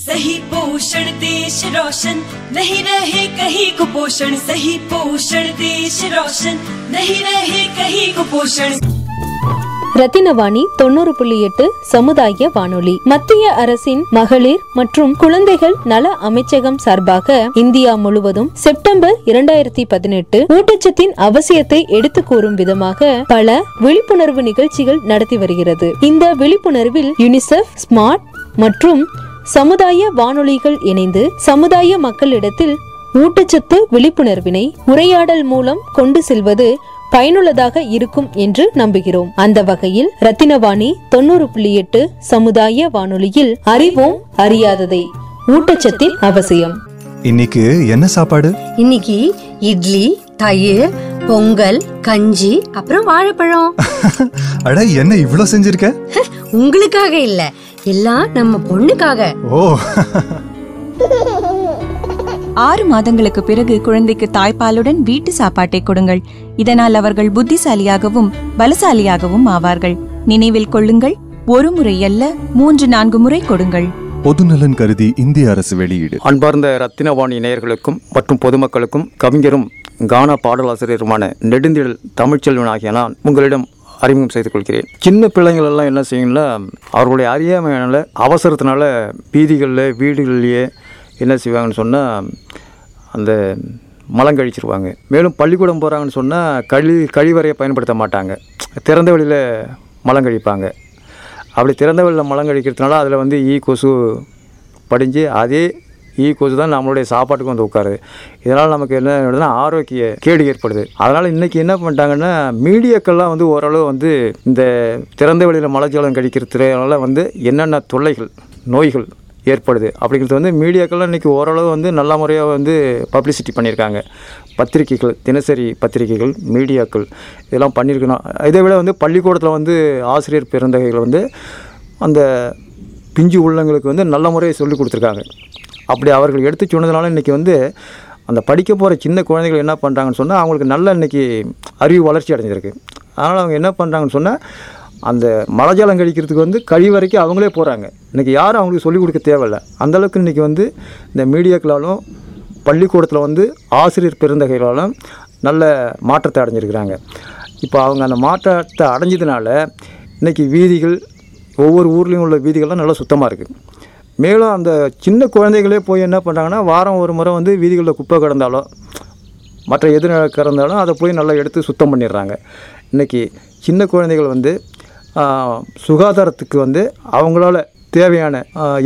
सही पोषण देश रोशन नहीं रहे कहीं कुपोषण सही पोषण देश रोशन नहीं रहे कहीं कुपोषण ரத்தினவாணி தொண்ணூறு புள்ளி எட்டு சமுதாய வானொலி மத்திய அரசின் மகளிர் மற்றும் குழந்தைகள் நல அமைச்சகம் சார்பாக இந்தியா முழுவதும் செப்டம்பர் இரண்டாயிரத்தி பதினெட்டு ஊட்டச்சத்தின் அவசியத்தை எடுத்து கூறும் விதமாக பல விழிப்புணர்வு நிகழ்ச்சிகள் நடத்தி வருகிறது இந்த விழிப்புணர்வில் யுனிசெஃப் ஸ்மார்ட் மற்றும் சமுதாய வானொலிகள் இணைந்து சமுதாய மக்களிடத்தில் ஊட்டச்சத்து விழிப்புணர்வினை உரையாடல் மூலம் கொண்டு செல்வது பயனுள்ளதாக இருக்கும் என்று நம்புகிறோம். அந்த வகையில் ரத்தினவாணி தொண்ணூறு புள்ளி எட்டு சமுதாய வானொலியில் அறிவோம் அறியாததை. ஊட்டச்சத்தின் அவசியம். இன்னைக்கு என்ன சாப்பாடு? இன்னைக்கு இட்லி தயிர் பொங்கல் கஞ்சி அப்புறம் வாழைப்பழம். அட என்ன இவ்ளோ செஞ்சிருக்க? உங்களுக்காக இல்ல எல்லாம் நம்ம பொண்ணுக்காக. ஓ. ஆறு மாதங்களுக்கு பிறகு குழந்தைக்கு தாய்ப்பாலுடன் வீட்டு சாப்பாட்டை கொடுங்கள். இதனால் அவர்கள் புத்திசாலியாகவும் பலசாலியாகவும் ஆவார்கள். நினைவில் கொள்ளுங்கள் ஒரு முறை அல்ல மூன்று நான்கு முறை கொடுங்கள். பொதுநலன் கருதி இந்திய அரசு வெளியீடு. அன்பார்ந்த ரத்தினவாணி நேயர்களுக்கும் மற்றும் பொதுமக்களுக்கும் கவிஞரும் கானா பாடலாசிரியருமான நெடுந்திடல் தமிழ்ச்செல்வன் ஆகிய நான் உங்களிடம் அறிமுகம் செய்து கொள்கிறேன். சின்ன பிள்ளைங்கள் எல்லாம் என்ன செய்யுங்களா அவர்களுடைய அறியாமையினால அவசரத்தினால வீதிகளில் வீடுகள்லேயே என்ன செய்வாங்கன்னு சொன்னால் அந்த மலம் கழிச்சிருவாங்க. மேலும் பள்ளிக்கூடம் போகிறாங்கன்னு சொன்னால் கழி கழிவறையை பயன்படுத்த மாட்டாங்க. திறந்த வெளியில் மலம் கழிப்பாங்க. அப்படி திறந்த வெளியில் மலம் கழிக்கிறதுனால அதில் வந்து ஈ கொசு படிஞ்சு அதே ஈ கொசு தான் நம்மளுடைய சாப்பாட்டுக்கு வந்து உட்காருது. இதனால் நமக்கு என்ன ஆரோக்கிய கேடு ஏற்படுது. அதனால் இன்றைக்கி என்ன பண்ணிட்டாங்கன்னா மீடியாக்கள்லாம் வந்து ஓரளவு வந்து இந்த திறந்த வெளியில் மலைஜலம் கழிக்கிறதுனால வந்து என்னென்ன தொல்லைகள் நோய்கள் ஏற்படுது அப்படிங்கிறது வந்து மீடியாக்கள்லாம் இன்றைக்கி ஓரளவு வந்து நல்ல முறையாக வந்து பப்ளிசிட்டி பண்ணியிருக்காங்க. பத்திரிகைகள் தினசரி பத்திரிகைகள் மீடியாக்கள் இதெல்லாம் பண்ணியிருக்கணும். இதை விட வந்து பள்ளிக்கூடத்தில் வந்து ஆசிரியர் பிறந்தகைகள் வந்து அந்த பிஞ்சு உள்ளங்களுக்கு வந்து நல்ல முறையை சொல்லி கொடுத்துருக்காங்க. அப்படி அவர்கள் எடுத்து சொன்னதுனால இன்றைக்கி வந்து அந்த படிக்க போகிற சின்ன குழந்தைகள் என்ன பண்ணுறாங்கன்னு சொன்னால் அவங்களுக்கு நல்ல இன்றைக்கி அறிவு வளர்ச்சி அடைஞ்சிருக்கு. அதனால் அவங்க என்ன பண்ணுறாங்கன்னு சொன்னால் அந்த மலைஜலம் கழிக்கிறதுக்கு வந்து கழிவறைக்கு அவங்களே போகிறாங்க இன்றைக்கி யாரும் அவங்களுக்கு சொல்லிக் கொடுக்க தேவையில்ல. அந்தளவுக்கு இன்றைக்கி வந்து இந்த மீடியாக்களாலும் பள்ளிக்கூடத்தில் வந்து ஆசிரியர் பெருந்தகைகளாலும் நல்ல மாற்றத்தை அடைஞ்சிருக்கிறாங்க. இப்போ அவங்க அந்த மாற்றத்தை அடைஞ்சதுனால இன்றைக்கி வீதிகள் ஒவ்வொரு ஊர்லேயும் உள்ள வீதிகள்லாம் நல்லா சுத்தமாக இருக்குது மேலும் அந்த சின்ன குழந்தைகளே போய் என்ன பண்ணுறாங்கன்னா வாரம் ஒரு முறை வந்து வீதிகளில் குப்பை கிடந்தாலோ மற்ற எது கிடந்தாலும் அதை போய் நல்லா எடுத்து சுத்தம் பண்ணிடுறாங்க. இன்றைக்கி சின்ன குழந்தைகள் வந்து சுகாதாரத்துக்கு வந்து அவங்களால தேவையான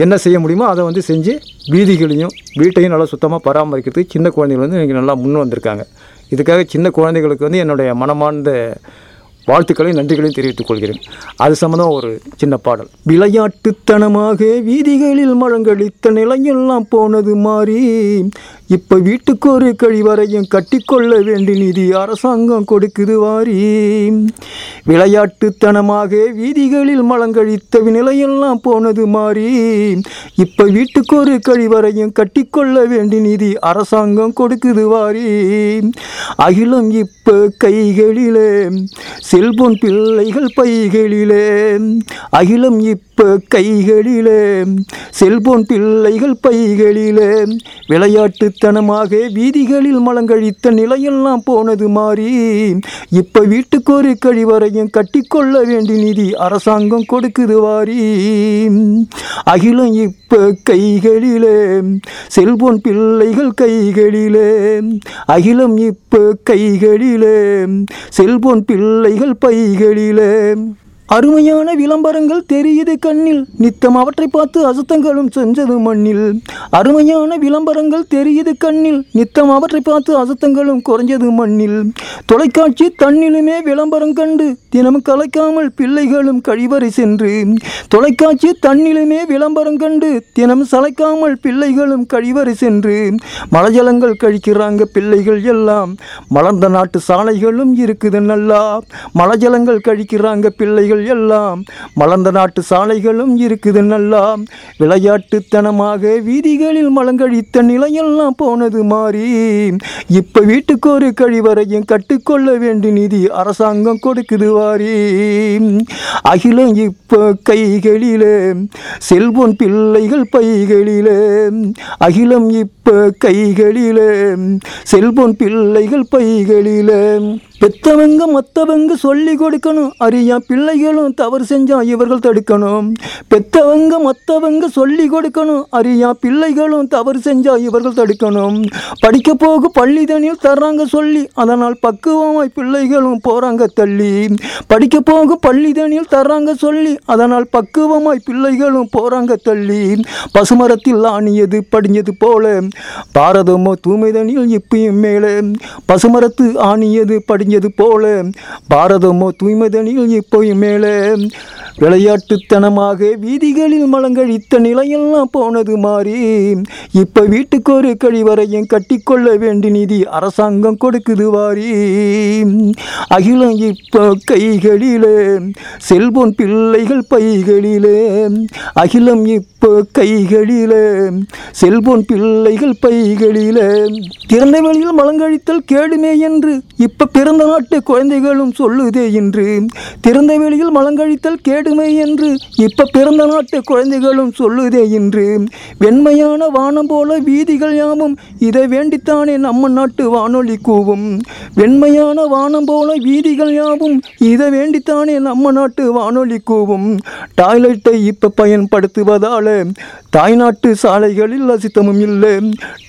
என்ன செய்ய முடியுமோ அதை வந்து செஞ்சு வீதிகளையும் வீட்டையும் நல்லா சுத்தமாக பராமரிக்கிறதுக்கு சின்ன குழந்தைகள் வந்து இன்றைக்கி நல்லா முன் வந்திருக்காங்க. இதுக்காக சின்ன குழந்தைகளுக்கு வந்து என்னுடைய மனமார்ந்த வாழ்த்துக்களையும் நன்றிகளையும் தெரிவித்துக் கொள்கிறேன். அது சம்மந்தம் ஒரு சின்ன பாடல். விளையாட்டுத்தனமாக வீதிகளில் மழங்கடித்த நிலையெல்லாம் போனது மாறி இப்ப வீட்டுக்கு ஒரு கழிவறையும் கட்டிக்கொள்ள வேண்டிய நிதி அரசாங்கம் கொடுக்குது வாரி. விளையாட்டுத்தனமாக வீதிகளில் மலங்கழித்த நிலையெல்லாம் போனது மாறி இப்ப வீட்டுக்கு ஒரு கழிவறையும் கட்டிக்கொள்ள வேண்டிய நிதி அரசாங்கம் கொடுக்குது வாரி. அகிலம் இப்ப கைகளிலே செல்போன் பிள்ளைகள் பைகளிலே அகிலம் இப்ப கைகளிலே செல்போன் பிள்ளைகள் பைகளிலே. விளையாட்டுத்தனமாக வீதிகளில் மலங்கழித்த நிலையெல்லாம் போனது மாறி இப்ப வீட்டுக்கு ஒரு கழிவறையும் கட்டிக்கொள்ள வேண்டிய நிதி அரசாங்கம் கொடுக்குது வாரி. அகிலம் இப்ப கைகளிலே செல்போன் பிள்ளைகள் கைகளிலே அகிலம் இப்ப கைகளிலே செல்போன் பிள்ளைகள் பைகளிலே அருமையான விளம்பரங்கள் தெரியுது கண்ணில். நித்தம் அவற்றை பார்த்து அசுத்தங்களும் செஞ்சது மண்ணில். அருமையான விளம்பரங்கள் தெரியுது கண்ணில். நித்தம் அவற்றை பார்த்து அசுத்தங்களும் குறைஞ்சது மண்ணில். தொலைக்காட்சி தன்னிலுமே விளம்பரம் கண்டு தினமும் கலைக்காமல் பிள்ளைகளும் கழிவறை சென்று. தொலைக்காட்சி தன்னிலுமே விளம்பரம் கண்டு தினம் சளைக்காமல் பிள்ளைகளும் கழிவறை சென்று. மலஜலங்கள் கழிக்கிறாங்க பிள்ளைகள் எல்லாம். மலர்ந்த நாட்டு சாலைகளும் இருக்குது நல்லா. மலஜலங்கள் கழிக்கிறாங்க பிள்ளைகள் சாலைகள் எல்லாம் மலர்ந்த நாட்டு சாலைகளும் இருக்குது நல்லா. விளையாட்டுத்தனமாக வீதிகளில் மலங்கழித்த நிலையெல்லாம் போனது மாறி. இப்ப வீட்டுக்கு ஒரு கழிவறையும் கட்டுக்கொள்ள வேண்டிய நிதி அரசாங்கம் கொடுக்குது வாரி. அகிலம் இப்ப கைகளிலே செல்வன் பிள்ளைகள் பைகளிலே. அகிலம் இப்ப கைகளிலே செல்வன் பிள்ளைகள் பைகளிலே. பெத்தவங்க மத்தவங்க சொல்லி கொடுக்கணும் அறியா பிள்ளைகள் பிள்ளைகளும் தவறு செஞ்சால் இவர்கள் தடுக்கணும். பெத்தவங்க மற்றவங்க சொல்லி கொடுக்கணும். அறியா பிள்ளைகளும் தவறு செஞ்சால் இவர்கள் தடுக்கணும். படிக்க போக பள்ளிதனில் தர்றாங்க சொல்லி அதனால் பக்குவமாய் பிள்ளைகளும் போகிறாங்க தள்ளி. படிக்க போக பள்ளிதனில் தர்றாங்க சொல்லி அதனால் பக்குவமாய் பிள்ளைகளும் போகிறாங்க தள்ளி. பசுமரத்தில் ஆணியது படிஞ்சது போல பாரதமோ தூய்மைதனில் இப்பயும் மேலே. பசுமரத்து ஆணியது படிஞ்சது போல பாரதமோ தூய்மைதனில் இப்பயும் மேலே. மேலே விளையாட்டுத்தனமாக வீதிகளில் மலங்கழித்த நிலையெல்லாம் போனது மாறி இப்போ வீட்டுக்கு ஒரு கழிவறையும் கட்டிக்கொள்ள வேண்டி நிதி அரசாங்கம் கொடுக்குது வாரி. அகிலம் இப்போ கைகளிலே செல்போன் பிள்ளைகள் பைகளிலே அகிலம் இப்போ கைகளிலே செல்போன் பிள்ளைகள் பைகளிலே. திறந்த வெளியில் மலங்கழித்தல் கேடுமே என்று இப்போ பிறந்த நாட்டு குழந்தைகளும் சொல்லுதே என்று திறந்த வெளியில் மலங்கழித்தல் கேடுமை என்று இப்ப பிறந்த நாட்டு குழந்தைகளும் சொல்லுதே என்று வெண்மையான வானம் போல வீதிகள் யாவும் இதை வேண்டித்தானே நம்ம நாட்டு வானொலி கூவும். வெண்மையான வானம் போல வீதிகள் யாவும் இதை வேண்டித்தானே நம்ம நாட்டு வானொலி கூவும். டாய்லெட்டை இப்ப பயன்படுத்துவதால தாய்நாட்டு சாலைகளில் அசித்தமும் இல்லை.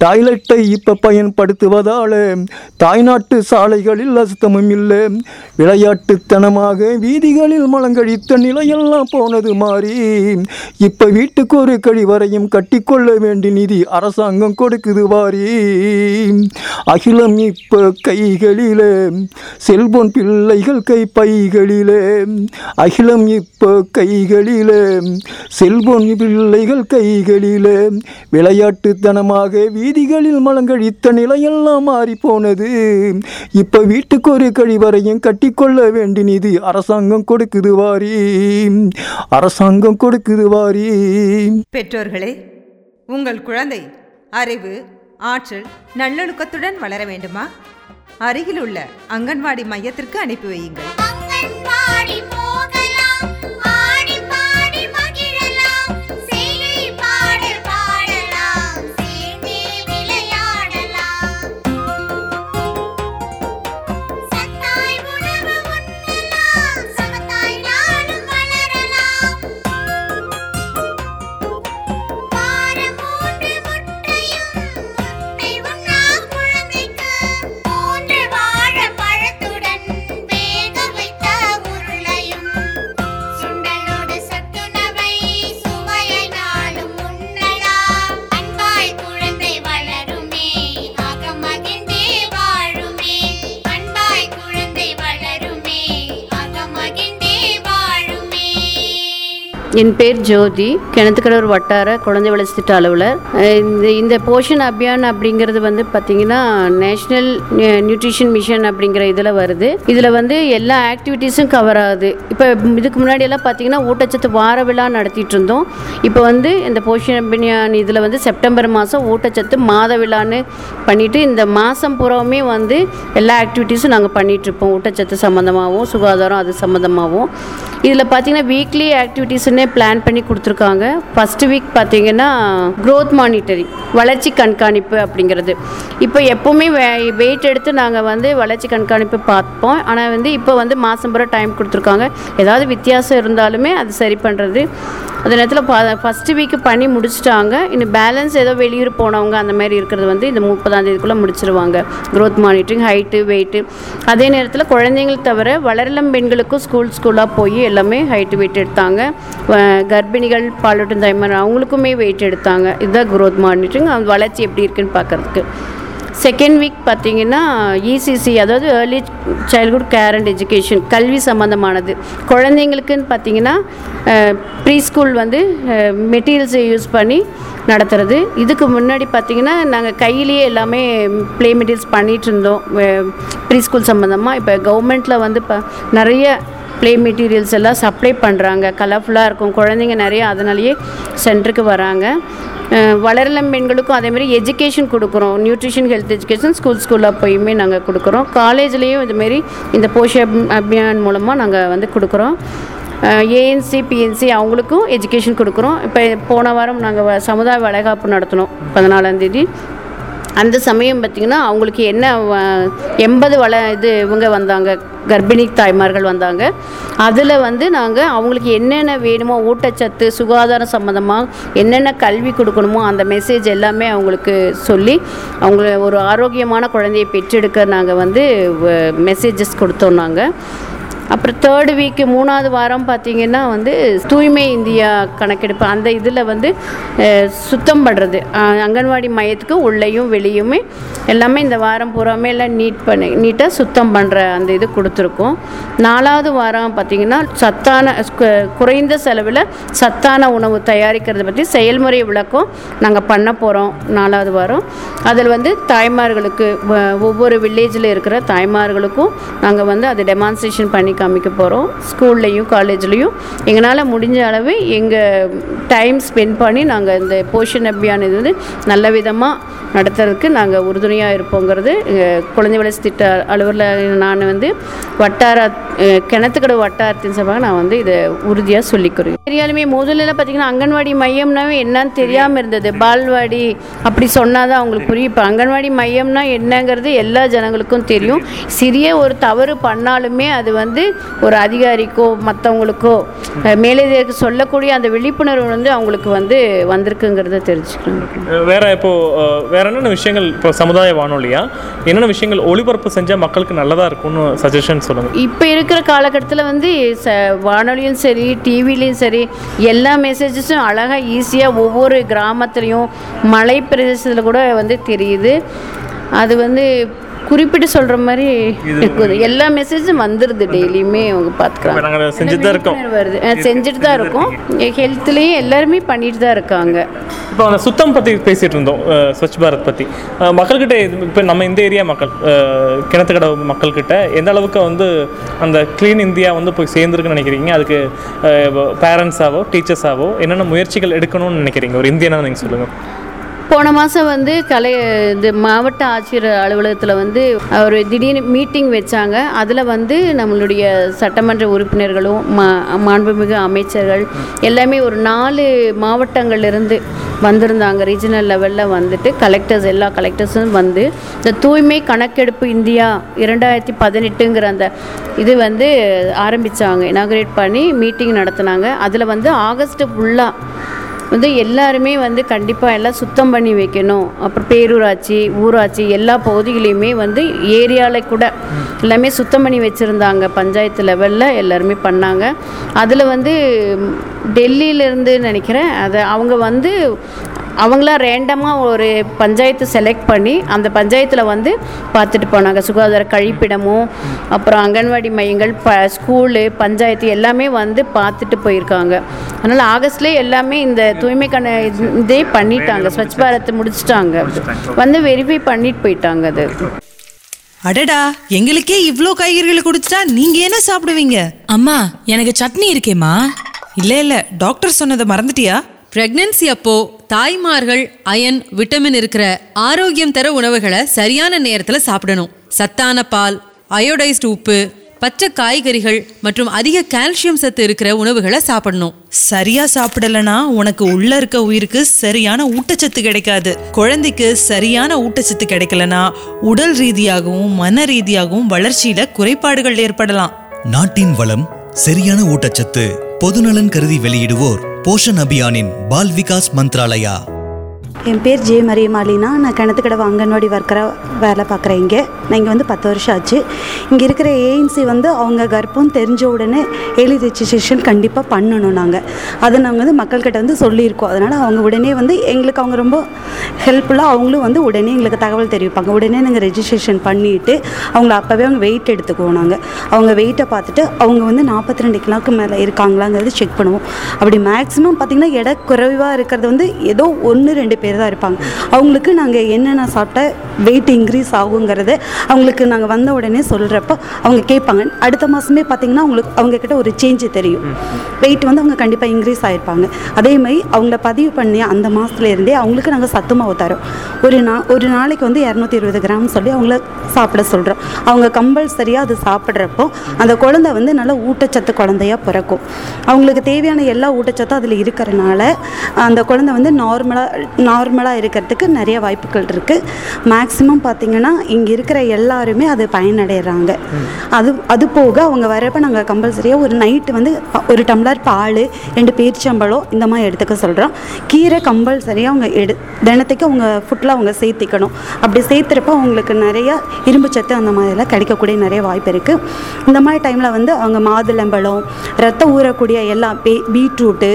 டாய்லெட்டை இப்ப பயன்படுத்துவதால தாய்நாட்டு சாலைகளில் அசித்தமும் இல்லை. விளையாட்டுத்தனமாக வீதிகளில் மலங்கழித்த நிலையெல்லாம் போனது மாறி. இப்ப வீட்டுக்கு ஒரு கழிவறையும் கட்டிக்கொள்ள வேண்டிய நிதி அரசாங்கம் கொடுக்குது வாரி. அகிலம் இப்ப கைகளிலே செல்போன் பிள்ளைகள் கை பைகளிலே. அகிலம் இப்ப கைகளிலே செல்போன் பிள்ளைகள் கைகளிலே. விளையாட்டுத்தனமாக வீதிகளில் மலங்கழித்த நிலையெல்லாம் மாறி போனது. இப்ப வீட்டுக்கு ஒரு கழிவறையும் கட்டிக்கொள்ள வேண்டி நிதி அரசாங்கம் கொடுக்குது வாரி அரசாங்கம் கொடுக்குது வாரி பெற்றோர்களே உங்கள் குழந்தை அறிவு ஆற்றல் நல்லொழுக்கத்துடன் வளர வேண்டுமா? அருகில் உள்ள அங்கன்வாடி மையத்திற்கு அனுப்பி வையுங்கள். என் பேர் ஜோதி. கிணத்துக்கடவுர் வட்டார குழந்தை வளர்ச்சி திட்ட அலுவலர் இந்த இந்த போஷன் அபியான் அப்படிங்கிறது வந்து பார்த்தீங்கன்னா நேஷ்னல் நியூட்ரிஷன் மிஷன் அப்படிங்கிற இதில் வருது. இதில் வந்து எல்லா ஆக்டிவிட்டீஸும் கவர் ஆகுது. இப்போ இதுக்கு முன்னாடி எல்லாம் பார்த்தீங்கன்னா ஊட்டச்சத்து வார விழா நடத்திட்டு இருந்தோம். இப்போ வந்து இந்த போஷன் அபியான் இதில் வந்து செப்டம்பர் மாதம் ஊட்டச்சத்து மாத விழான்னு பண்ணிட்டு இந்த மாதம் பூராவுமே வந்து எல்லா ஆக்டிவிட்டீஸும் நாங்கள் பண்ணிகிட்ருப்போம் ஊட்டச்சத்து சம்மந்தமாகவும் சுகாதாரம் அது சம்மந்தமாகவும் இதில் பார்த்தீங்கன்னா வீக்லி ஆக்டிவிட்டீஸ்னே பிளான் பண்ணி கொடுத்துருக்காங்க. ஃபஸ்ட்டு வீக் பார்த்தீங்கன்னா க்ரோத் மானிட்டரிங் வளர்ச்சி கண்காணிப்பு அப்படிங்கிறது. இப்போ எப்போவுமே வெயிட் எடுத்து நாங்கள் வந்து வளர்ச்சி கண்காணிப்பு பார்ப்போம். ஆனால் வந்து இப்போ வந்து மாதம் பூரா டைம் கொடுத்துருக்காங்க. ஏதாவது வித்தியாசம் இருந்தாலுமே அது சரி பண்ணுறது அந்த நேரத்தில் ஃபஸ்ட்டு வீக்கு பண்ணி முடிச்சுட்டாங்க. இன்னும் பேலன்ஸ் ஏதோ வெளியூர் போனவங்க அந்த மாதிரி இருக்கிறது வந்து இந்த முப்பதாம் தேதிக்குள்ளே முடிச்சிருவாங்க. க்ரோத் மானிட்டரிங் ஹைட்டு வெயிட்டு அதே நேரத்தில் குழந்தைங்கள் தவிர வளரிளம் பெண்களுக்கும் ஸ்கூல் ஸ்கூலாக போய் எல்லாமே ஹைட்டு வெயிட் எடுத்தாங்க. வ- கர்ப்பிணிகள் பாலூட்டும் தாய்மார் அவங்களுக்குமே வெயிட் எடுத்தாங்க. இதுதான் குரோத் மானிட்டரிங் அந்த வளர்ச்சி எப்படி இருக்குன்னு பார்க்கறதுக்கு. செகண்ட் வீக் பார்த்தீங்கன்னா இசிசி அதாவது early childhood care and education கல்வி சம்மந்தமானது குழந்தைங்களுக்குன்னு பார்த்தீங்கன்னா ப்ரீ ஸ்கூல் வந்து மெட்டீரியல்ஸை யூஸ் பண்ணி நடத்துறது. இதுக்கு முன்னாடி பார்த்திங்கன்னா நாங்கள் கையிலேயே எல்லாமே ப்ளே மெட்டீரியல்ஸ் பண்ணிகிட்டு இருந்தோம். ப்ரீ ஸ்கூல் சம்மந்தமாக இப்போ கவர்மெண்ட்டில் வந்து இப்போ நிறைய ப்ளே மெட்டீரியல்ஸ் எல்லாம் சப்ளை பண்ணுறாங்க கலர்ஃபுல்லாக இருக்கும். குழந்தைங்க நிறைய அதனாலேயே சென்டருக்கு வராங்க. அஹ் மீன்களுக்கும் பெண்களுக்கும் எஜுகேஷன் கொடுக்குறோம். நியூட்ரிஷன் ஹெல்த் எஜுகேஷன் ஸ்கூல் ஸ்கூலாக போயுமே நாங்கள் கொடுக்குறோம். காலேஜ்லேயும் இதுமாரி இந்த போஷ அபியான் மூலமாக நாங்கள் வந்து கொடுக்குறோம். ஏஎன்சி பிஎன்சி அவங்களுக்கும் எஜுகேஷன் கொடுக்குறோம். இப்போ போன வாரம் நாங்கள் சமுதாய வளைகாப்பு நடத்தினோம். பதினாலாந்தேதி அந்த சமயம் பார்த்திங்கன்னா அவங்களுக்கு என்ன வ- எண்பது வள இது இவங்க வந்தாங்க கர்ப்பிணி தாய்மார்கள் வந்தாங்க. அதில் வந்து நாங்கள் அவங்களுக்கு என்னென்ன வேணுமோ ஊட்டச்சத்து சுகாதாரம் சம்மந்தமாக என்னென்ன கல்வி கொடுக்கணுமோ அந்த மெசேஜ் எல்லாமே அவங்களுக்கு சொல்லி அவங்கள ஒரு ஆரோக்கியமான குழந்தையை பெற்றெடுக்க நாங்கள் வந்து மெசேஜஸ் கொடுத்தோம் நாங்கள் அப்புறம் தேர்டு வீக்கு மூணாவது வாரம் பார்த்திங்கன்னா வந்து தூய்மை இந்தியா கணக்கெடுப்பு. அந்த இதில் வந்து சுத்தம் பண்ணுறது அங்கன்வாடி மையத்துக்கு உள்ளேயும் வெளியுமே எல்லாமே இந்த வாரம் பூராமே எல்லாம் நீட் பண்ணி நீட்டாக சுத்தம் பண்ணுற அந்த இது கொடுத்துருக்கோம். நாலாவது வாரம் பார்த்திங்கன்னா சத்தான குறைந்த செலவில் சத்தான உணவு தயாரிக்கிறத பற்றி செயல்முறை விளக்கம் நாங்கள் பண்ண போகிறோம் நாலாவது வாரம். அதில் வந்து தாய்மார்களுக்கு ஒவ்வொரு வில்லேஜில் இருக்கிற தாய்மார்களுக்கும் நாங்கள் வந்து அதை டெமான்ஸ்ட்ரேஷன் பண்ணி காமிக்க போகிறோம் ஸ்கூல்லையும் காலேஜ்லேயும். எங்களால் முடிஞ்ச அளவு எங்கள் டைம் ஸ்பெண்ட் பண்ணி நாங்கள் இந்த போஷன் அபியான் இது வந்து நல்ல விதமாக நடத்துறதுக்கு நாங்கள் உறுதுணையாக இருப்போங்கிறது எங்கள் குழந்தை வளர்ச்சி திட்ட அலுவலர் நான் வந்து வட்டார கிணத்துக்கடை வட்டாரத்தின் சபாக நான் வந்து இதை உறுதியாக சொல்லிக்கிறேன். தெரியாலுமே முதல்ல பார்த்தீங்கன்னா அங்கன்வாடி மையம்னாவே என்னன்னு தெரியாமல் இருந்தது. பால்வாடி அப்படி சொன்னால் தான் அவங்களுக்கு புரியும். இப்போ அங்கன்வாடி மையம்னா என்னங்கிறது எல்லா ஜனங்களுக்கும் தெரியும். சிறிய ஒரு தவறு பண்ணாலுமே அது வந்து ஒரு அதிகாரிக்கோ மற்றவங்களுக்கோ மேலதிகாரிக்கு சொல்லக்கூடிய அந்த விழிப்புணர்வு வந்து அவங்களுக்கு வந்து வந்திருக்குங்கிறத தெரிஞ்சுக்கிறேன் வேற இப்போ வேற என்னென்ன விஷயங்கள் இப்போ சமுதாய வானொலியா? என்னென்ன விஷயங்கள் ஒளிபரப்பு செஞ்சால் மக்களுக்கு நல்லதா இருக்கும்னு சஜஷன் சொல்லுங்க. இப்போ இருக்கிற காலகட்டத்தில் வந்து ச வானொலியும் சரி டிவிலையும் சரி எல்லா மெசேஜஸும் அழகாக ஈஸியாக ஒவ்வொரு கிராமத்துலேயும் மலை பிரதேசத்தில் கூட வந்து தெரியுது. அது வந்து குறிப்பிட்டு சொல்கிற மாதிரி எல்லா மெசேஜும் வந்துடுது டெய்லியுமே அவங்க பார்த்துக்குறாங்க நாங்கள் செஞ்சுட்டு தான் இருக்கோம். வருது. செஞ்சுட்டு தான் இருக்கோம். ஹெல்த்லேயும் எல்லாருமே பண்ணிட்டு தான் இருக்காங்க. இப்போ அந்த சுத்தம் பற்றி பேசிட்டு இருந்தோம். ஸ்வச் பாரத் பற்றி மக்கள்கிட்ட இப்போ நம்ம இந்த ஏரியா மக்கள் அஹ், கிணத்துக்கடவு மக்கள்கிட்ட எந்த அளவுக்கு வந்து அந்த க்ளீன் இந்தியா வந்து போய் சேர்ந்துருக்குன்னு நினைக்கிறீங்க? அதுக்கு பேரண்ட்ஸாவோ டீச்சர்ஸாவோ என்னென்ன முயற்சிகள் எடுக்கணும்னு நினைக்கிறீங்க? ஒரு இந்தியனா நீங்கள் சொல்லுங்கள் போன மாதம் வந்து கலை இது மாவட்ட ஆட்சியர் அலுவலகத்தில் வந்து ஒரு திடீர்னு மீட்டிங் வச்சாங்க. அதில் வந்து நம்மளுடைய சட்டமன்ற உறுப்பினர்களும் மா மாண்புமிகு அமைச்சர்கள் எல்லாமே ஒரு நாலு மாவட்டங்கள்லேருந்து வந்திருந்தாங்க. ரீஜனல் லெவலில் வந்துட்டு கலெக்டர்ஸ் எல்லா கலெக்டர்ஸும் வந்து இந்த தூய்மை கணக்கெடுப்பு இந்தியா இரண்டாயிரத்தி பதினெட்டுங்கிற அந்த இது வந்து ஆரம்பித்தாங்க இனாகிரேட் பண்ணி மீட்டிங் நடத்துனாங்க. அதில் வந்து ஆகஸ்ட்டு ஃபுல்லாக வந்து எல்லாருமே வந்து கண்டிப்பாக எல்லாம் சுத்தம் பண்ணி வைக்கணும். அப்புறம் பேரூராட்சி ஊராட்சி எல்லா பகுதிகளையுமே வந்து ஏரியாவில் கூட எல்லாமே சுத்தம் பண்ணி வச்சுருந்தாங்க. பஞ்சாயத்து லெவலில் எல்லாருமே பண்ணாங்க. அதில் வந்து டெல்லியிலேருந்து நினைக்கிறேன். அதை அவங்க வந்து அவங்களா ரேண்டமாக ஒரு பஞ்சாயத்து செலக்ட் பண்ணி அந்த பஞ்சாயத்தில் வந்து பார்த்துட்டு போனாங்க. சுகாதார கழிப்பிடமும் அப்புறம் அங்கன்வாடி மையங்கள் ப ஸ்கூலு பஞ்சாயத்து எல்லாமே வந்து பார்த்துட்டு போயிருக்காங்க. அதனால் ஆகஸ்ட்லேயே எல்லாமே இந்த தூய்மை கண இதே பண்ணிட்டாங்க. ஸ்வச் பாரத் முடிச்சிட்டாங்க. வந்து வெரிஃபை பண்ணிட்டு போயிட்டாங்க அது. அடடா எங்களுக்கே இவ்ளோ காய்கறிகளை கொடுத்துட்டா நீங்க என்ன சாப்பிடுவீங்க? அம்மா எனக்கு சட்னி இருக்கேம்மா. இல்ல இல்ல டாக்டர் சொன்னதை மறந்துட்டியா? பிரெக்னன்சி அப்போ தாய்மார்கள் அயன் விட்டமின் இருக்கிற ஆரோக்கியம் தர உணவுகளை சரியான நேரத்துல சாப்பிடணும். சத்தான பால் அயோடைஸ்டு உப்பு பச்சை காய்கறிகள் மற்றும் அதிக கால்சியம் சத்து இருக்கிற உணவுகளை சாப்பிடணும். சரியா சாப்பிடலனா உனக்கு உள்ள இருக்க உயிருக்கு சரியான ஊட்டச்சத்து கிடைக்காது. குழந்தைக்கு சரியான ஊட்டச்சத்து கிடைக்கலனா உடல் ரீதியாகவும் மன ரீதியாகவும் வளர்ச்சியில குறைபாடுகள் ஏற்படலாம். நாட்டின் வளம் சரியான ஊட்டச்சத்து பொதுநலன் கருதி வெளியிடுவோர் போஷன் அபியானின் பால் விகாஸ் மந்த்ராலயா. என் பேர் ஜே மரியமாலினா. நான் கிணத்துக்கடவு அங்கன்வாடி ஒர்க்கராக வேலை பார்க்குறேன் இங்கே. நான் இங்கே வந்து பத்து வருஷம் ஆச்சு. இங்கே இருக்கிற ஏஎன்சி வந்து அவங்க கர்ப்பம் தெரிஞ்ச உடனே ஏலி ரெஜிஸ்ட்ரேஷன் கண்டிப்பாக பண்ணணும் நாங்கள் அதை நாங்கள் வந்து மக்கள்கிட்ட வந்து சொல்லியிருக்கோம். அதனால் அவங்க உடனே வந்து எங்களுக்கு அவங்க ரொம்ப ஹெல்ப்ஃபுல்லாக அவங்களும் வந்து உடனே எங்களுக்கு தகவல் தெரிவிப்பாங்க. உடனே நாங்கள் ரெஜிஸ்ட்ரேஷன் பண்ணிவிட்டு அவங்கள அப்போவே அவங்க வெயிட் எடுத்துக்குவோம் நாங்கள் அவங்க வெயிட்டை பார்த்துட்டு அவங்க வந்து நாற்பத்தி ரெண்டு கிலோக்கு மேலே இருக்காங்களாங்கிறது செக் பண்ணுவோம். அப்படி மேக்ஸிமம் பார்த்திங்கன்னா எடை குறைவாக இருக்கிறது வந்து ஏதோ ஒன்று ரெண்டு பேர் பேர் தான் இருப்பாங்க. அவங்களுக்கு நாங்கள் என்னென்ன சாப்பிட்டா வெயிட் இன்க்ரீஸ் ஆகுங்கிறது அவங்களுக்கு நாங்கள் வந்த உடனே சொல்கிறப்ப அவங்க கேட்பாங்க. அடுத்த மாதமே பார்த்தீங்கன்னா அவங்களுக்கு அவங்க கிட்ட ஒரு சேஞ்ச் தெரியும். வெயிட் வந்து அவங்க கண்டிப்பாக இன்க்ரீஸ் ஆகிருப்பாங்க அதே மாதிரி அவங்கள பதிவு பண்ணி அந்த மாதத்துலேருந்தே அவங்களுக்கு நாங்கள் சத்து மாவு தரோம். ஒரு நா ஒரு நாளைக்கு வந்து இரநூத்தி இருபது கிராம் சொல்லி அவங்கள சாப்பிட சொல்கிறோம் அவங்க கம்பல்சரியாக அது சாப்பிட்றப்போ அந்த குழந்தை வந்து நல்ல ஊட்டச்சத்து குழந்தையா பிறக்கும். அவங்களுக்கு தேவையான எல்லா ஊட்டச்சத்தும் அதில் இருக்கிறனால அந்த குழந்தை வந்து நார்மலாக நார்மலாக இருக்கிறதுக்கு நிறைய வாய்ப்புகள் இருக்குது மேக்ஸிமம் பார்த்தீங்கன்னா இங்கே இருக்கிற எல்லாருமே அது பயனடைகிறாங்க அது அது போக அவங்க வரப்போ நாங்கள் கம்பல்சரியாக ஒரு நைட்டு வந்து ஒரு டம்ளர் பால் ரெண்டு பேரிச்சம்பழம் இந்த மாதிரி எடுத்துக்க சொல்கிறோம் கீரை கம்பல்சரியாக அவங்க எடு தினத்துக்கு அவங்க ஃபுட்டில் அவங்க சேர்த்திக்கணும். அப்படி சேர்த்துறப்ப அவங்களுக்கு நிறைய இரும்பு சத்து அந்த மாதிரிலாம் கிடைக்கக்கூடிய நிறைய வாய்ப்பு இருக்குது இந்த மாதிரி டைமில் வந்து அவங்க மாதுளம்பழம் ரத்தம் ஊறக்கூடிய எல்லா பே பீட்ரூட்டு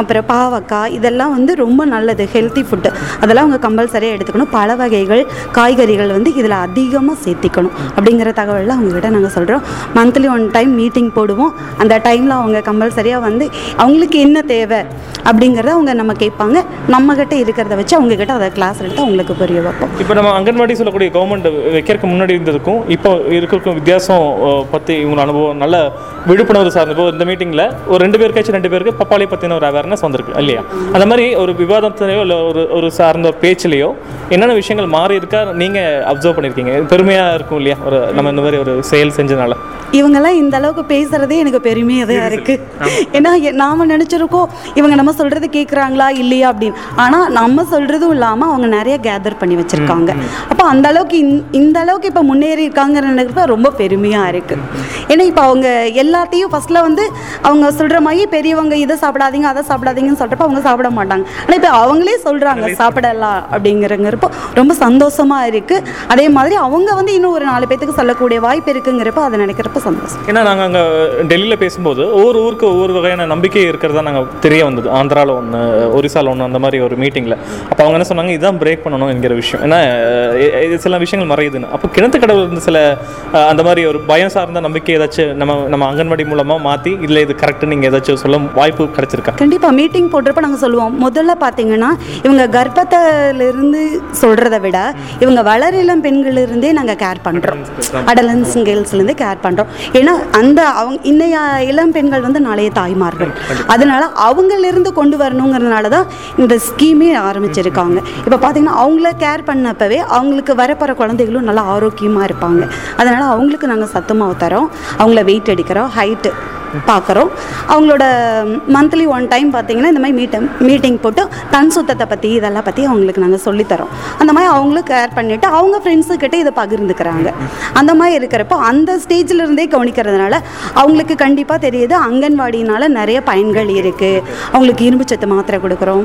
அப்புறம் பாவக்காய் இதெல்லாம் வந்து ரொம்ப நல்லது. ஹெல்த்தி ஃபுட்டு அதெல்லாம் அவங்க கம்பல்சரியாக எடுத்துக்கணும். பல வகைகள் காய்கறிகள் வந்து இதில் அதிகமாக சேர்த்திக்கணும். அப்படிங்கிற தகவலில் அவங்கக்கிட்ட நாங்கள் சொல்கிறோம் மந்த்லி ஒன் டைம் மீட்டிங் போடுவோம். அந்த டைமில் அவங்க கம்பல்சரியாக வந்து அவங்களுக்கு என்ன தேவை அப்படிங்கிறத அவங்க நம்ம கேட்பாங்க. நம்மக்கிட்ட இருக்கிறத வச்சு அவங்கக்கிட்ட அதை கிளாஸ் எடுத்து அவங்களுக்கு புரிய வைப்போம். இப்போ நம்ம அங்கன்வாடி சொல்லக்கூடிய கவர்மெண்ட் வைக்கிறதுக்கு முன்னாடி இருந்ததுக்கும் இப்போ இருக்கிறதுக்கும் வித்தியாசம் பற்றி இவங்க அனுபவம் நல்ல விழிப்புணர்வு சார்ந்த இப்போ இந்த மீட்டிங்கில் ஒரு ரெண்டு பேருக்காச்சும் ரெண்டு பேருக்கு பப்பாளி பற்றின ஒரு அவேர்னஸ் வந்திருக்கு இல்லையா? அந்த மாதிரி ஒரு விவாதத்திலையோ இல்லை ஒரு ஒரு சார்ந்த பேச்சிலையோ என்னென்ன விஷயங்கள் மாறி இருக்கா நீங்கள் அப்சர்வ் பண்ணியிருக்கீங்க பெருமையாக இருக்கும் இல்லையா? ஒரு நம்ம இந்த மாதிரி ஒரு செயல் செஞ்சனால இவங்கெல்லாம் இந்த அளவுக்கு பேசுறதே எனக்கு பெருமையாக தான் இருக்கு. ஏன்னா நாம நினைச்சிருக்கோம் இவங்க நம்ம சொல்றது கேட்குறாங்களா இல்லையா அப்படின்னு. ஆனால் நம்ம சொல்றதும் இல்லாமல் அவங்க நிறைய கேதர் பண்ணி வச்சிருக்காங்க. அப்போ அந்த அளவுக்கு இந்த- அளவுக்கு இப்போ முன்னேறி இருக்காங்கன்னு நினைக்கிறப்ப ரொம்ப பெருமையாக இருக்கு. ஏன்னா இப்போ அவங்க எல்லாத்தையும் ஃபர்ஸ்ட்ல வந்து அவங்க சொல்ற மாதிரி பெரியவங்க இதை சாப்பிடாதீங்க அதை சாப்பிடாதீங்கன்னு சொல்றப்ப அவங்க சாப்பிட மாட்டாங்க. ஆனால் இப்போ அவங்களே சொல்றாங்க சாப்பிடலாம் அப்படிங்கிறங்கிறப்போ ரொம்ப சந்தோஷமா இருக்கு. அதே மாதிரி அவங்க வந்து இன்னும் ஒரு நாலு பேத்துக்கு சொல்லக்கூடிய வாய்ப்பு இருக்குங்கிறப்ப அதை நினைக்கிறப்ப சந்தோஷம். ஏன்னா நாங்கள் அங்கே டெல்லியில் பேசும்போது ஒவ்வொரு ஊருக்கு ஒவ்வொரு வகையான நம்பிக்கை இருக்கிறதா நாங்கள் தெரிய வந்தது. ஆந்திராவில் ஒன்று ஒரிசாவில் ஒன்று அந்த மாதிரி ஒரு மீட்டிங்கில் அப்போ அவங்க என்ன சொன்னாங்க இதுதான் பிரேக் பண்ணணும் என்கிற விஷயம். ஏன்னா சில விஷயங்கள் மறையுதுன்னு. அப்போ கிணத்து கடவுள் இருந்து சில அந்த மாதிரி ஒரு பயம் சார்ந்த நம்பிக்கை ஏதாச்சும் நம்ம நம்ம அங்கன்வாடி மூலமாக மாற்றி இல்லை இது கரெக்டு நீங்கள் ஏதாச்சும் சொல்ல வாய்ப்பு கிடைச்சிருக்கா? கண்டிப்பா மீட்டிங் போடுறப்ப நாங்க சொல்லுவோம். முதல்ல பாத்தீங்கன்னா இவங்க கர்ப்பத்திலிருந்து சொல்றதை விட இவங்க வளர் இளம் பெண்கள் இருந்தே நாங்க கேர் பண்றோம். அடலன்ஸ் கேர்ள்ஸ்லேருந்து கேர் பண்றோம். ஏன்னா அந்த அவங்க இன்னைய இளம் பெண்கள் வந்து நாளைய தாய்மார்கள். அதனால அவங்களிருந்து கொண்டு வரணுங்கிறதுனால தான் இந்த ஸ்கீமே ஆரம்பிச்சிருக்காங்க. இப்போ பார்த்தீங்கன்னா அவங்கள கேர் பண்ணப்பவே அவங்களுக்கு வரப்போகிற குழந்தைகளும் நல்லா ஆரோக்கியமாக இருப்பாங்க. அதனால அவங்களுக்கு நாங்கள் சத்துமாவு தரோம். அவங்கள வெயிட் அடிக்கிறோம். ஹைட்டு பார்க்குறோம். அவங்களோட மந்த்லி ஒன் டைம் பார்த்தீங்கன்னா இந்த மாதிரி மீட்டம் மீட்டிங் போட்டு தன் சுத்தத்தை பற்றி இதெல்லாம் பற்றி அவங்களுக்கு நாங்கள் சொல்லித்தரோம். அந்த மாதிரி அவங்களும் கேர் பண்ணிவிட்டு அவங்க ஃப்ரெண்ட்ஸுக்கிட்ட இதை பகிர்ந்துக்கிறாங்க. அந்த மாதிரி இருக்கிறப்போ அந்த ஸ்டேஜில் இருந்தே கவனிக்கிறதுனால அவங்களுக்கு கண்டிப்பாக தெரியுது அங்கன்வாடினால் நிறைய பயன்கள் இருக்குது அவங்களுக்கு இரும்பு சத்து மாத்திரை கொடுக்குறோம்.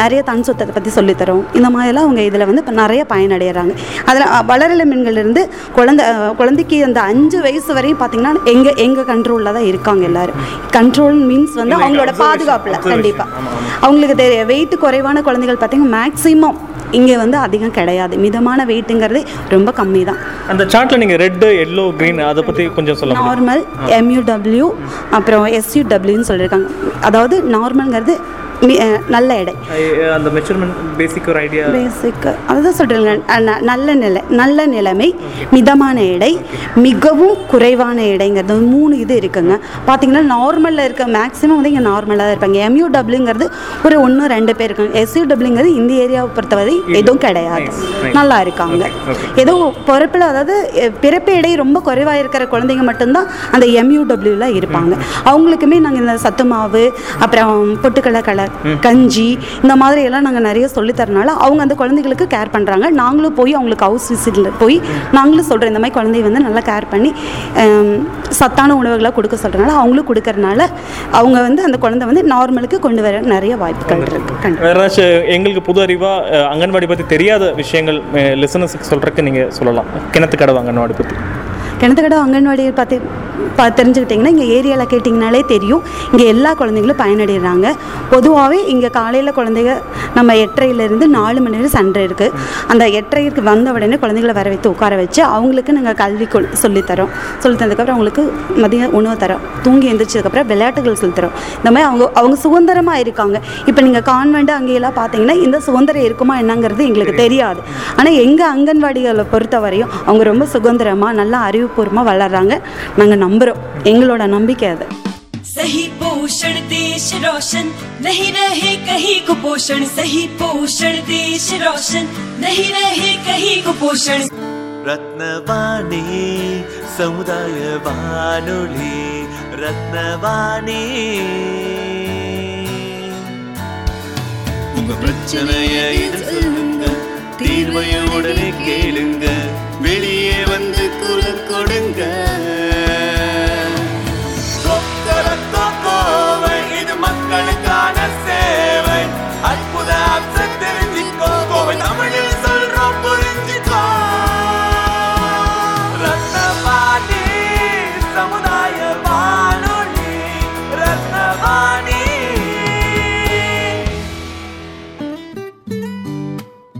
நிறைய தன் சுத்தத்தை பற்றி சொல்லித்தரோம். இந்த மாதிரிலாம் அவங்க இதில் வந்து இப்போ நிறைய பயனடைகிறாங்க அதில் வளரல மீன்கள்லேருந்து குழந்தை குழந்தைக்கு அந்த அஞ்சு வயசு வரையும் பார்த்தீங்கன்னா எங்கள் எங்கள் கண்ட்ரோலில் தான் இருக்குது இருக்காங்க எல்லாரும். கண்ட்ரோல் மீன்ஸ் வந்து அவங்களோட பாதுகாப்பில் கண்டிப்பாக அவங்களுக்கு தெரிய வெயிட் குறைவான குழந்தைகள் பார்த்தீங்கன்னா மேக்ஸிமம் இங்கே வந்து அதிகம் கிடையாது. மிதமான வெயிட்டுங்கிறது ரொம்ப கம்மி தான் அந்த சார்ட்டில் நீங்கள் ரெட்டு எல்லோ க்ரீன் அதை பற்றி கொஞ்சம் சொல்ல? நார்மல் எம்யூடபிள்யூ அப்புறம் எஸ்யூடபிள்யூன்னு சொல்லியிருக்காங்க. அதாவது நார்மல்ங்கிறது நல்ல எடை. அந்த மெஷர்மெண்ட் பேசிக் ஒரு ஐடியா பேசிக் அதுதான் சொல்கிறேங்க நல்ல நிலை நல்ல நிலைமை மிதமான எடை மிகவும் குறைவான எடைங்கிறது மூணு இது இருக்குங்க. பார்த்தீங்கன்னா நார்மலில் இருக்க மேக்ஸிமம் வந்து இங்கே நார்மலாக தான் இருப்பாங்க. எம்யூடபிள்யூங்கிறது ஒரு ஒன்று ரெண்டு பேர் இருக்காங்க. எஸ்யூடபிள்யூங்கிறது இந்த ஏரியாவை பொறுத்தவரை எதுவும் கிடையாது. நல்லா இருக்காங்க. ஏதோ பிறப்பில் அதாவது பிறப்பு எடை ரொம்ப குறைவாக இருக்கிற குழந்தைங்க மட்டும்தான் அந்த எம்யூடபிள்யூவில் இருப்பாங்க. அவங்களுக்குமே நாங்கள் இந்த சத்து மாவு அப்புறம் பொட்டுக்கடலை கலை கஞ்சி இந்த மாதிரி எல்லாம் நாங்கள் நிறைய சொல்லித் தரனால அவங்க அந்த குழந்தைகளுக்கு கேர் பண்ணுறாங்க நாங்களும் போய் அவங்களுக்கு ஹவுஸ் விசிட்டில் போய் நாங்களும் சொல்கிறோம் இந்த மாதிரி குழந்தைய வந்து நல்லா கேர் பண்ணி சத்தான உணவுகளை கொடுக்க சொல்கிறனால அவங்களும் கொடுக்கறனால அவங்க வந்து அந்த குழந்தை வந்து நார்மலுக்கு கொண்டு வர நிறைய வாய்ப்புகள் இருக்குது வேற எங்களுக்கு புது அறிவாக அங்கன்வாடி பற்றி தெரியாத விஷயங்கள் லிசனஸுக்கு சொல்கிறதுக்கு நீங்கள் சொல்லலாம். கிணத்து கடவு அங்கன்வாடி பற்றி கிணத்துக்கடை அங்கன்வாடி பார்த்து பா தெரிஞ்சுக்கிட்டிங்கன்னா இங்கே ஏரியாவில் கேட்டிங்கனாலே தெரியும். இங்கே எல்லா குழந்தைங்களும் பயனடைகிறாங்க பொதுவாகவே இங்கே காலையில் குழந்தைங்க நம்ம எட்டரையிலேருந்து நாலு மணி நேரம் சண்டை இருக்குது அந்த எட்டரைக்கு வந்த உடனே குழந்தைகளை வர வைத்து உட்கார வச்சு அவங்களுக்கு நாங்கள் கல்வி கொள் சொல்லித்தரோம். சொல்லி தந்ததுக்கப்புறம் அவங்களுக்கு மதிய உணவு தரோம். தூங்கி எந்திரிச்சதுக்கப்புறம் விளையாட்டுகள் சொல்லித்தரோம் இந்த மாதிரி அவங்க அவங்க சுதந்திரமாக இருக்காங்க. இப்போ நீங்கள் கான்வெண்ட் அங்கேயெல்லாம் பார்த்தீங்கன்னா இந்த சுதந்திரம் இருக்குமா என்னங்கிறது எங்களுக்கு தெரியாது. ஆனால் எங்கள் அங்கன்வாடிகளை பொறுத்த வரையும் அவங்க ரொம்ப சுதந்திரமாக நல்லா அறிவுபூர்வமாக வளர்கிறாங்க நாங்கள் நம்புகிறோம் எங்களோட நம்பிக்கை அது सही पोषण देश रोशन नहीं रहे कहीं कुपोषण सही पोषण देश रोशन नहीं रहे कहीं कुपोषण ரத்னவாணி சமுதாய வானொலி ரத்னவாணி உங்க பிரச்சனைய இது சொல்லுங்க தீர்வைய உடனே கேளுங்க வெளியே வந்து குரல் கொடுங்க.